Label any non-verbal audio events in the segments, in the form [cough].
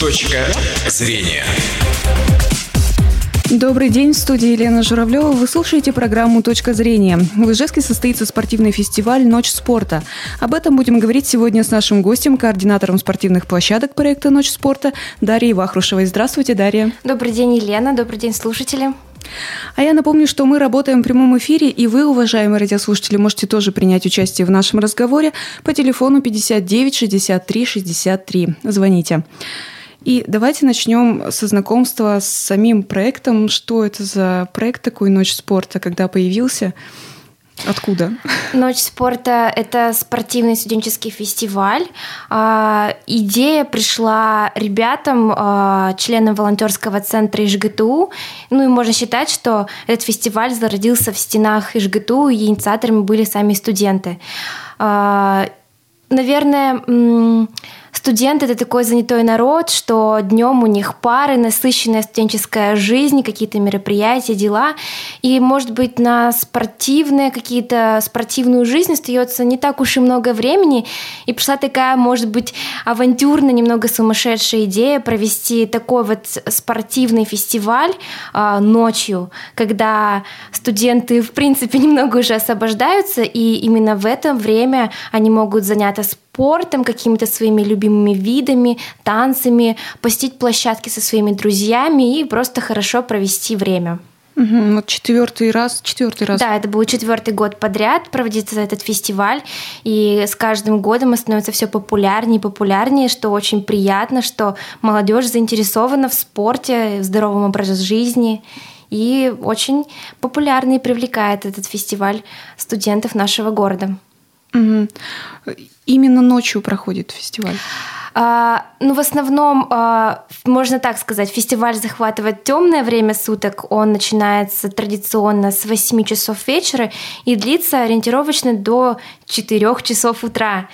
Точка зрения. Добрый день, в студии Елена Журавлева. Вы слушаете программу «Точка зрения». В Ижевске состоится спортивный фестиваль «Ночь спорта». Об этом будем говорить сегодня с нашим гостем, координатором спортивных площадок проекта «Ночь спорта» Дарьей Вахрушевой. Здравствуйте, Дарья. Добрый день, Елена. Добрый день, слушатели. А я напомню, что мы работаем в прямом эфире, и вы, уважаемые радиослушатели, можете тоже принять участие в нашем разговоре по телефону 59 63 63. Звоните. И давайте начнем со знакомства с самим проектом. Что это за проект такой «Ночь спорта», когда появился? Откуда? Ночь спорта – это спортивный студенческий фестиваль. А, идея пришла ребятам, а, членам волонтерского центра ИЖГТУ. Ну и можно считать, что этот фестиваль зародился в стенах ИЖГТУ, и инициаторами были сами студенты. А, наверное, Студент это такой занятой народ, что днем у них пары, насыщенная студенческая жизнь, какие-то мероприятия, дела. И, может быть, на спортивные какие-то, спортивную жизнь остается не так уж и много времени. И пришла такая, может быть, авантюрная, немного сумасшедшая идея провести такой вот спортивный фестиваль э, ночью, когда студенты, в принципе, [laughs] немного уже освобождаются, и именно в это время они могут заняться спортом какими-то своими любимыми видами, танцами, посетить площадки со своими друзьями и просто хорошо провести время. Угу, вот четвертый раз, четвертый раз. Да, это был четвертый год подряд проводится этот фестиваль, и с каждым годом он становится все популярнее и популярнее, что очень приятно, что молодежь заинтересована в спорте, в здоровом образе жизни, и очень популярный и привлекает этот фестиваль студентов нашего города. Угу. Именно ночью проходит фестиваль. А, ну, в основном, а, можно так сказать, фестиваль захватывает темное время суток. Он начинается традиционно с 8 часов вечера и длится ориентировочно до 4 часов утра.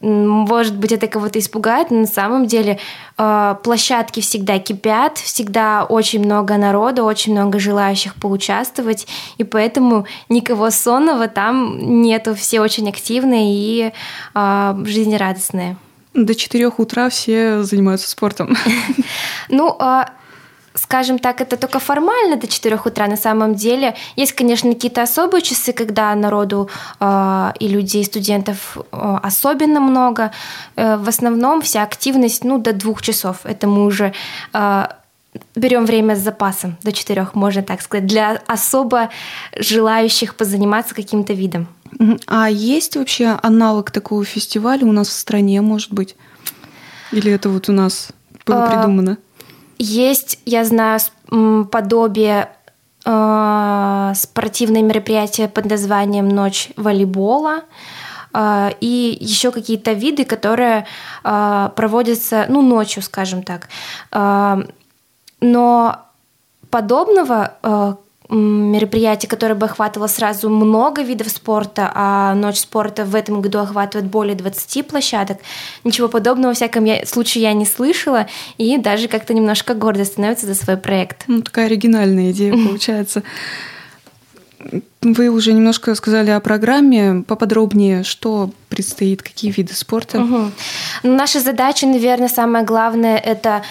Может быть, это кого-то испугает, но на самом деле э, площадки всегда кипят, всегда очень много народа, очень много желающих поучаствовать, и поэтому никого сонного там нету, все очень активные и э, жизнерадостные. До четырех утра все занимаются спортом. [laughs] Ну, а, скажем так, это только формально до 4 утра. На самом деле есть, конечно, какие-то особые часы, когда народу э, и людей, студентов э, особенно много. Э, в основном вся активность ну, до двух часов. Это мы уже э, берем время с запасом до четырех, можно так сказать, для особо желающих позаниматься каким-то видом. А есть вообще аналог такого фестиваля у нас в стране, может быть? Или это вот у нас было придумано? Есть, я знаю, подобие э, спортивное мероприятие под названием «Ночь волейбола», э, и еще какие-то виды, которые э, проводятся, ну, ночью, скажем так. Э, но подобного э, мероприятие, которое бы охватывало сразу много видов спорта, а ночь спорта в этом году охватывает более 20 площадок. Ничего подобного, во всяком я, случае, я не слышала, и даже как-то немножко гордо становится за свой проект. Ну, такая оригинальная идея [laughs] получается. Вы уже немножко сказали о программе, поподробнее, что предстоит, какие виды спорта. Угу. Наша задача, наверное, самое главное, это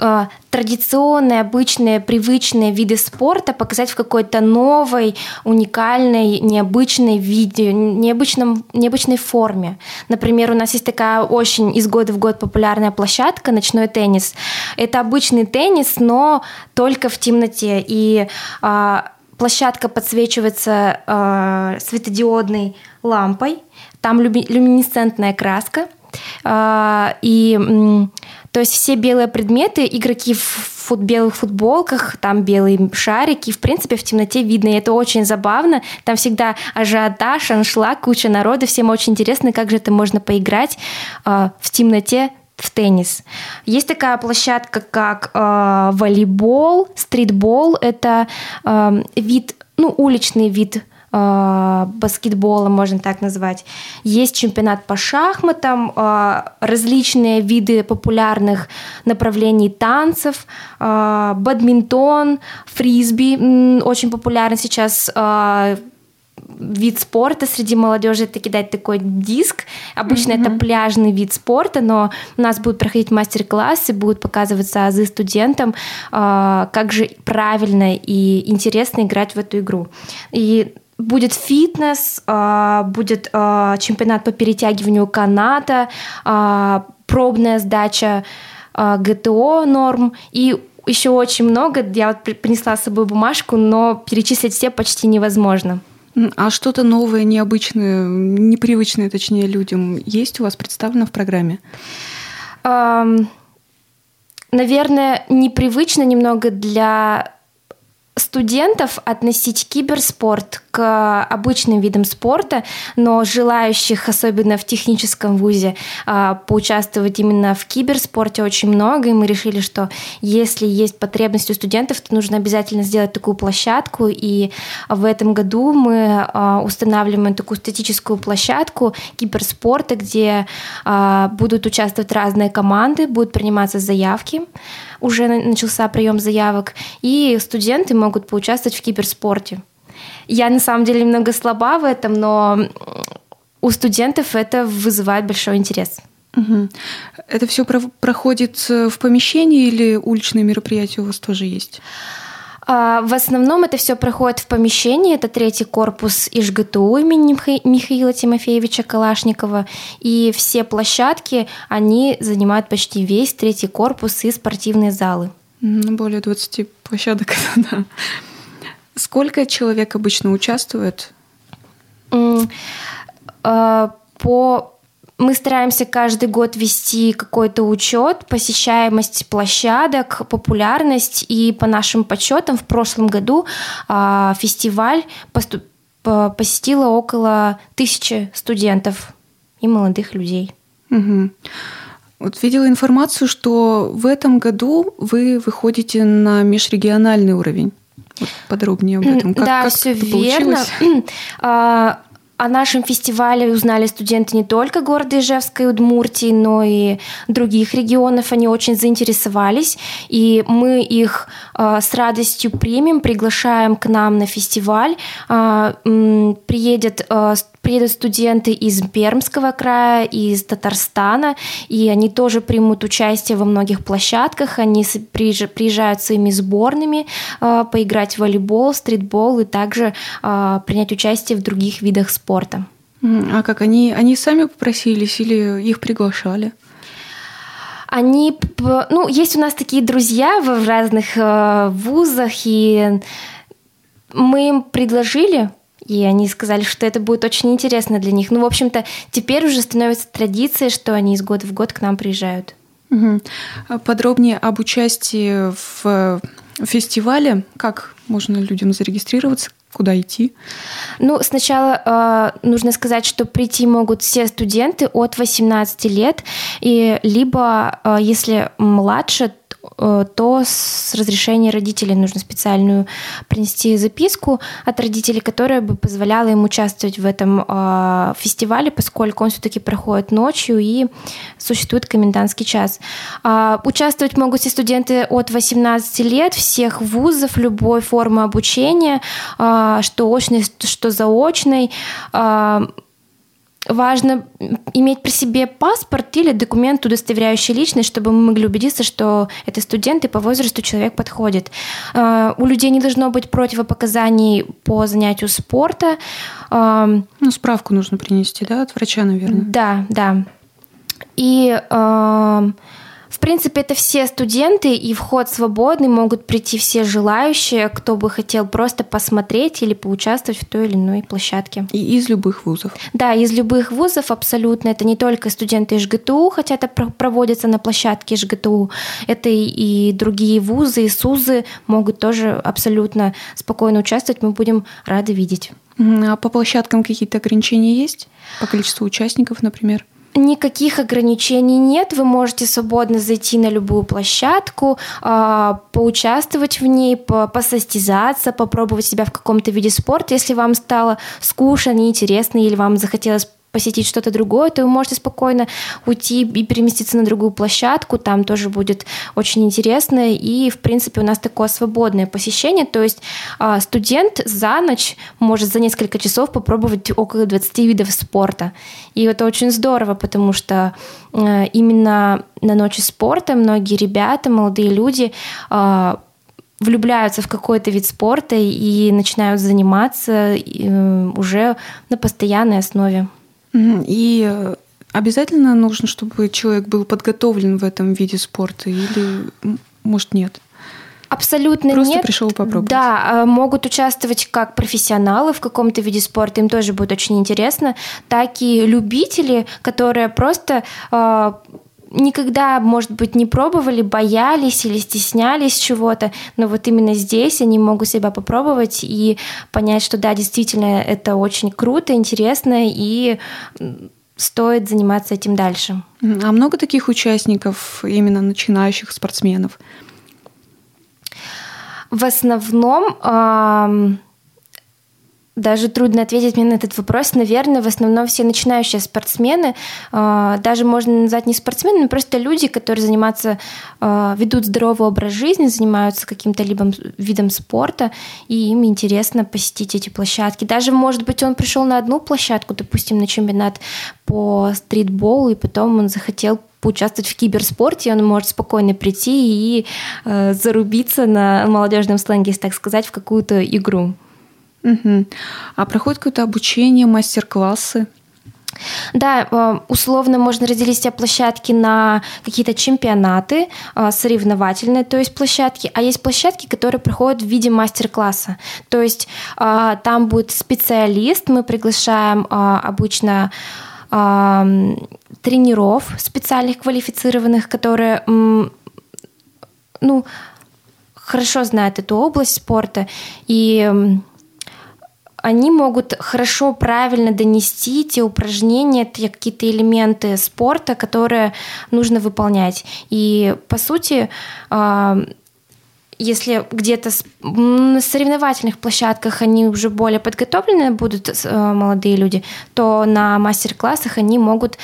э, традиционные, обычные, привычные виды спорта показать в какой-то новой, уникальной, необычной виде, необычном, необычной форме. Например, у нас есть такая очень из года в год популярная площадка «Ночной теннис». Это обычный теннис, но только в темноте. И э, площадка подсвечивается э, светодиодной лампой, там люминесцентная краска, э, и то есть все белые предметы, игроки в фут, белых футболках, там белые шарики, в принципе, в темноте видно, и это очень забавно. Там всегда ажиотаж, аншлаг, куча народа, всем очень интересно, как же это можно поиграть э, в темноте в теннис. Есть такая площадка, как э, волейбол, стритбол. Это э, вид, ну, уличный вид баскетбола, можно так назвать. Есть чемпионат по шахматам, э, различные виды популярных направлений танцев, э, бадминтон, фрисби очень популярен сейчас вид спорта среди молодежи это кидать такой диск. Обычно mm-hmm. это пляжный вид спорта, но у нас будут проходить мастер-классы, будут показываться азы студентам, э, как же правильно и интересно играть в эту игру. И будет фитнес, э, будет э, чемпионат по перетягиванию каната, э, пробная сдача ГТО норм и еще очень много. Я вот принесла с собой бумажку, но перечислить все почти невозможно. А что-то новое, необычное, непривычное, точнее, людям есть у вас представлено в программе? Наверное, непривычно немного для студентов относить киберспорт к обычным видам спорта, но желающих, особенно в техническом вузе, а, поучаствовать именно в киберспорте очень много, и мы решили, что если есть потребность у студентов, то нужно обязательно сделать такую площадку, и в этом году мы а, устанавливаем такую статическую площадку киберспорта, где а, будут участвовать разные команды, будут приниматься заявки, уже начался прием заявок, и студенты могут поучаствовать в киберспорте. Я на самом деле немного слаба в этом, но у студентов это вызывает большой интерес. Угу. Это все проходит э, в помещении или уличные мероприятия у вас тоже есть? А, в основном это все проходит в помещении. Это третий корпус ИЖГТУ имени Михаила Тимофеевича Калашникова. И все площадки, они занимают почти весь третий корпус и спортивные залы. Ну, более 20 площадок, [laughs] да. Сколько человек обычно участвует? А, по мы стараемся каждый год вести какой-то учет, посещаемость площадок, популярность. И по нашим подсчетам в прошлом году э, фестиваль поступ, посетило около тысячи студентов и молодых людей. Угу. Вот видела информацию, что в этом году вы выходите на межрегиональный уровень. Подробнее об этом. Как, да, как все верно. [clears throat] А, о нашем фестивале узнали студенты не только города Ижевска и Удмуртии, но и других регионов. Они очень заинтересовались, и мы их э, с радостью примем, приглашаем к нам на фестиваль. Э, приедет э, приедут студенты из Пермского края, из Татарстана, и они тоже примут участие во многих площадках. Они приезжают своими сборными э, поиграть в волейбол, стритбол и также э, принять участие в других видах спорта. А как они, они сами попросились или их приглашали? Они, ну, есть у нас такие друзья в разных э, вузах, и мы им предложили и они сказали, что это будет очень интересно для них. Ну, в общем-то, теперь уже становится традицией, что они из года в год к нам приезжают. Угу. Подробнее об участии в фестивале. Как можно людям зарегистрироваться? Куда идти? Ну, сначала э, нужно сказать, что прийти могут все студенты от 18 лет, и либо, э, если младше, Э, то с разрешения родителей нужно специальную принести записку от родителей, которая бы позволяла им участвовать в этом э, фестивале, поскольку он все-таки проходит ночью и существует комендантский час. Э, участвовать могут все студенты от 18 лет, всех вузов, любой формы обучения, что очной, что заочной важно иметь при себе паспорт или документ, удостоверяющий личность, чтобы мы могли убедиться, что это студент и по возрасту человек подходит. А, у людей не должно быть противопоказаний по занятию спорта. А, ну, справку нужно принести, да, от врача, наверное. Да, да. И в принципе, это все студенты, и вход свободный, могут прийти все желающие, кто бы хотел просто посмотреть или поучаствовать в той или иной площадке. И из любых вузов? Да, из любых вузов абсолютно. Это не только студенты из ЖГТУ, хотя это проводится на площадке ЖГТУ, это и другие вузы, и СУЗы могут тоже абсолютно спокойно участвовать, мы будем рады видеть. А по площадкам какие-то ограничения есть? По количеству участников, например? Никаких ограничений нет, вы можете свободно зайти на любую площадку, а, поучаствовать в ней, посостязаться, попробовать себя в каком-то виде спорта, если вам стало скучно, неинтересно или вам захотелось посетить что-то другое, то вы можете спокойно уйти и переместиться на другую площадку, там тоже будет очень интересно, и, в принципе, у нас такое свободное посещение, то есть а, студент за ночь может за несколько часов попробовать около 20 видов спорта, и это очень здорово, потому что э, именно на ночи спорта многие ребята, молодые люди а, влюбляются в какой-то вид спорта и начинают заниматься э, уже на постоянной основе. И э, обязательно нужно, чтобы человек был подготовлен в этом виде спорта или, может, нет? Абсолютно Просто нет. пришел попробовать. Да, э, могут участвовать как профессионалы в каком-то виде спорта, им тоже будет очень интересно, так и любители, которые просто э, никогда, может быть, не пробовали, боялись или стеснялись чего-то, но вот именно здесь они могут себя попробовать и понять, что да, действительно, это очень круто, интересно и стоит заниматься этим дальше. А много таких участников, именно начинающих спортсменов? В основном даже трудно ответить мне на этот вопрос. Наверное, в основном все начинающие спортсмены, а, даже можно назвать не спортсменами, просто люди, которые занимаются, а, ведут здоровый образ жизни, занимаются каким-то либо видом спорта, и им интересно посетить эти площадки. Даже, может быть, он пришел на одну площадку, допустим, на чемпионат по стритболу, и потом он захотел поучаствовать в киберспорте, он может спокойно прийти и э, зарубиться на молодежном сленге, так сказать, в какую-то игру. Угу. А проходит какое-то обучение, мастер-классы? Да, э, условно можно разделить все площадки на какие-то чемпионаты, э, соревновательные, то есть площадки, а есть площадки, которые проходят в виде мастер-класса. То есть э, там будет специалист, мы приглашаем обычно тренеров специальных квалифицированных, которые ну, хорошо знают эту область спорта и они могут хорошо, правильно донести те упражнения, те какие-то элементы спорта, которые нужно выполнять. И, по сути, а, если где-то на соревновательных площадках они уже более подготовлены будут а, молодые люди, то на мастер-классах они могут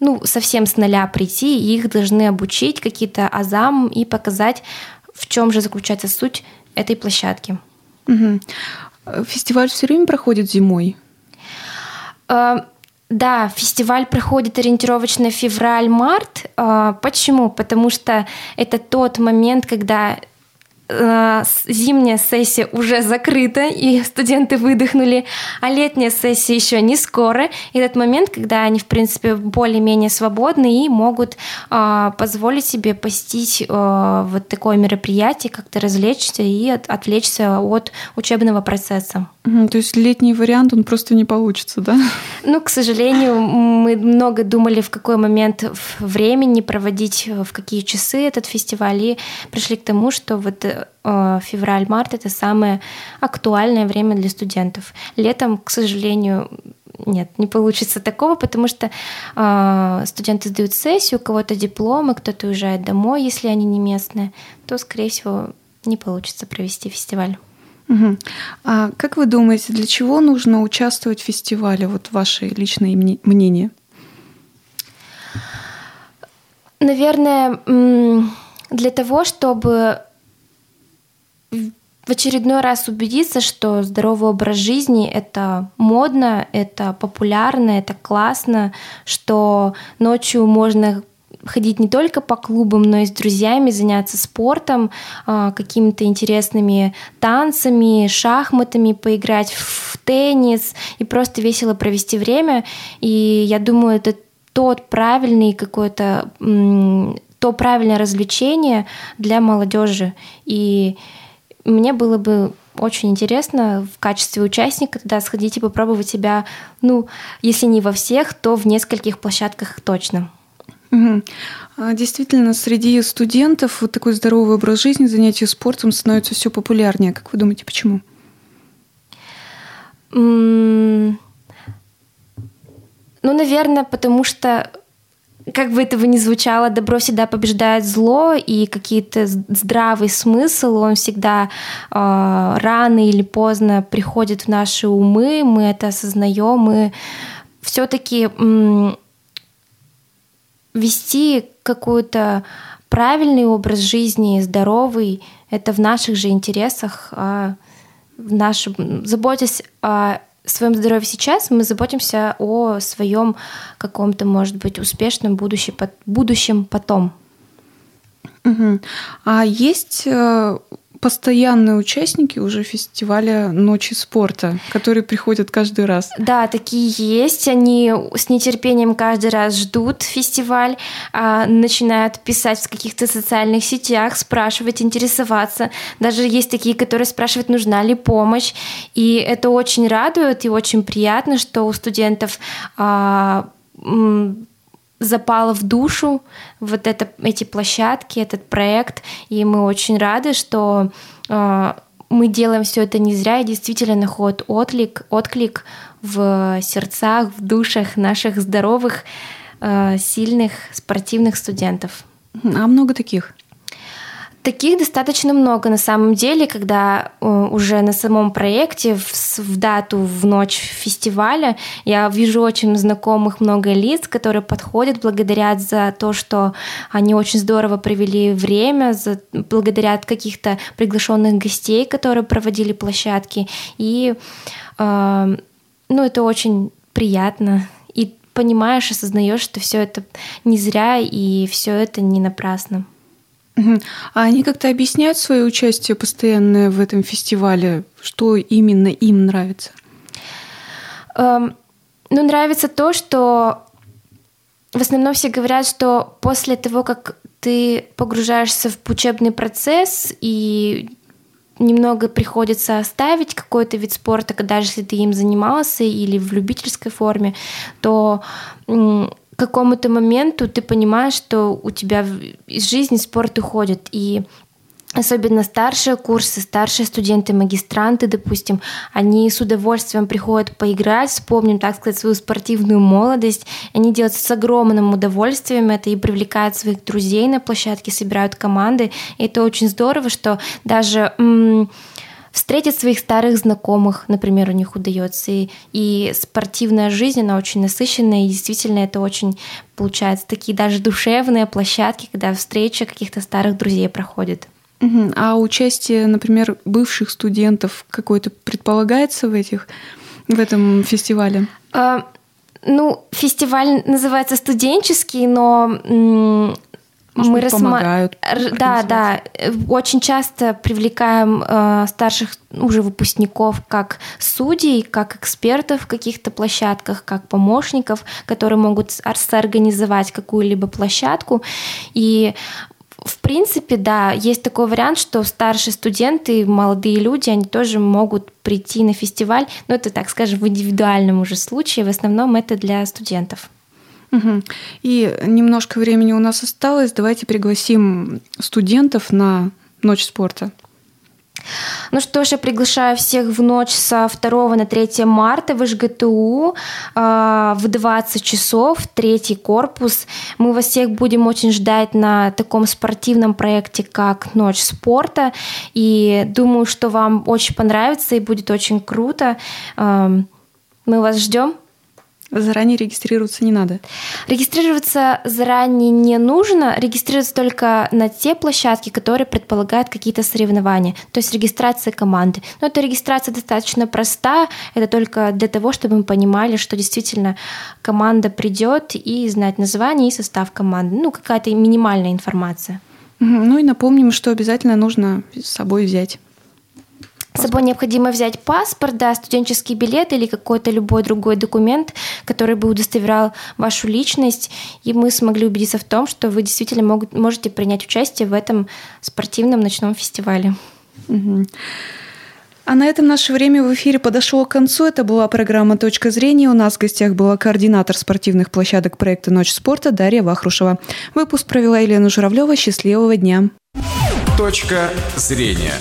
ну, совсем с нуля прийти, и их должны обучить какие-то азам и показать, в чем же заключается суть этой площадки. Угу. Фестиваль все время проходит зимой? А, да, фестиваль проходит ориентировочно февраль-март. А, почему? Потому что это тот момент, когда Э, зимняя сессия уже закрыта, и студенты выдохнули, а летняя сессия еще не скоро. И этот момент, когда они, в принципе, более-менее свободны и могут э, позволить себе посетить э, вот такое мероприятие, как-то развлечься и от, отвлечься от учебного процесса. то есть летний вариант, он просто не получится, да? Ну, к сожалению, мы много думали, в какой момент времени проводить, в какие часы этот фестиваль, и пришли к тому, что вот э, февраль-март это самое актуальное время для студентов. Летом, к сожалению, нет, не получится такого, потому что э, студенты сдают сессию, у кого-то дипломы, кто-то уезжает домой, если они не местные, то, скорее всего, не получится провести фестиваль. Угу. А как вы думаете, для чего нужно участвовать в фестивале? Вот ваше личное мнение. Наверное, для того, чтобы в очередной раз убедиться, что здоровый образ жизни — это модно, это популярно, это классно, что ночью можно ходить не только по клубам, но и с друзьями, заняться спортом, а, какими-то интересными танцами, шахматами, поиграть в теннис и просто весело провести время. И я думаю, это тот правильный какой-то то правильное развлечение для молодежи. И мне было бы очень интересно в качестве участника туда сходить и попробовать себя, ну, если не во всех, то в нескольких площадках точно. Угу. Действительно, среди студентов вот такой здоровый образ жизни, занятия спортом становится все популярнее. Как вы думаете, почему? Ну, наверное, потому что как бы этого ни звучало, добро всегда побеждает зло, и какие-то здравый смысл, он всегда э, рано или поздно приходит в наши умы, мы это осознаем, мы все-таки вести какой-то правильный образ жизни, здоровый, это в наших же интересах, а в нашем, заботясь о своем здоровье сейчас, мы заботимся о своем каком-то, может быть, успешном будущем, будущем потом. Угу. А есть э, постоянные участники уже фестиваля Ночи спорта, которые приходят каждый раз. Да, такие есть. Они с нетерпением каждый раз ждут фестиваль, а, начинают писать в каких-то социальных сетях, спрашивать, интересоваться. Даже есть такие, которые спрашивают, нужна ли помощь. И это очень радует и очень приятно, что у студентов а, запало в душу вот это, эти площадки, этот проект, и мы очень рады, что э, мы делаем все это не зря и действительно находит отклик, отклик в сердцах, в душах наших здоровых, э, сильных спортивных студентов. А много таких? Таких достаточно много на самом деле, когда э, уже на самом проекте в, в дату, в ночь фестиваля я вижу очень знакомых много лиц, которые подходят, благодарят за то, что они очень здорово провели время, за, благодарят каких-то приглашенных гостей, которые проводили площадки. И э, ну, это очень приятно. И понимаешь, осознаешь, что все это не зря и все это не напрасно. А они как-то объясняют свое участие постоянное в этом фестивале? Что именно им нравится? Эм, ну, нравится то, что в основном все говорят, что после того, как ты погружаешься в учебный процесс и немного приходится оставить какой-то вид спорта, даже если ты им занимался или в любительской форме, то какому-то моменту ты понимаешь, что у тебя из жизни спорт уходит. И особенно старшие курсы, старшие студенты, магистранты, допустим, они с удовольствием приходят поиграть, вспомним, так сказать, свою спортивную молодость. Они делают с огромным удовольствием это и привлекают своих друзей на площадке, собирают команды. И это очень здорово, что даже м- встретить своих старых знакомых, например, у них удается. И, и спортивная жизнь, она очень насыщенная, и действительно это очень получается такие даже душевные площадки, когда встреча каких-то старых друзей проходит. А участие, например, бывших студентов какое-то предполагается в этих в этом фестивале? А, ну, фестиваль называется студенческий, но может мы быть, рассма... помогают. Да, да. Очень часто привлекаем э, старших уже выпускников как судей, как экспертов в каких-то площадках, как помощников, которые могут соорганизовать какую-либо площадку. И в принципе, да, есть такой вариант, что старшие студенты, молодые люди, они тоже могут прийти на фестиваль, но это, так скажем, в индивидуальном уже случае, в основном это для студентов. Угу. И немножко времени у нас осталось. Давайте пригласим студентов на ночь спорта. Ну что ж, я приглашаю всех в ночь со 2 на 3 марта в ЖГТУ э, в 20 часов, третий корпус. Мы вас всех будем очень ждать на таком спортивном проекте, как «Ночь спорта». И думаю, что вам очень понравится и будет очень круто. Э, мы вас ждем. Заранее регистрироваться не надо? Регистрироваться заранее не нужно, регистрироваться только на те площадки, которые предполагают какие-то соревнования, то есть регистрация команды. Но эта регистрация достаточно проста, это только для того, чтобы мы понимали, что действительно команда придет и знать название и состав команды, ну какая-то минимальная информация. Ну и напомним, что обязательно нужно с собой взять с собой необходимо взять паспорт, да, студенческий билет или какой-то любой другой документ, который бы удостоверял вашу личность, и мы смогли убедиться в том, что вы действительно могут, можете принять участие в этом спортивном ночном фестивале. Угу. А на этом наше время в эфире подошло к концу. Это была программа «Точка зрения». У нас в гостях была координатор спортивных площадок проекта «Ночь спорта» Дарья Вахрушева. Выпуск провела Елена Журавлева. Счастливого дня. «Точка зрения»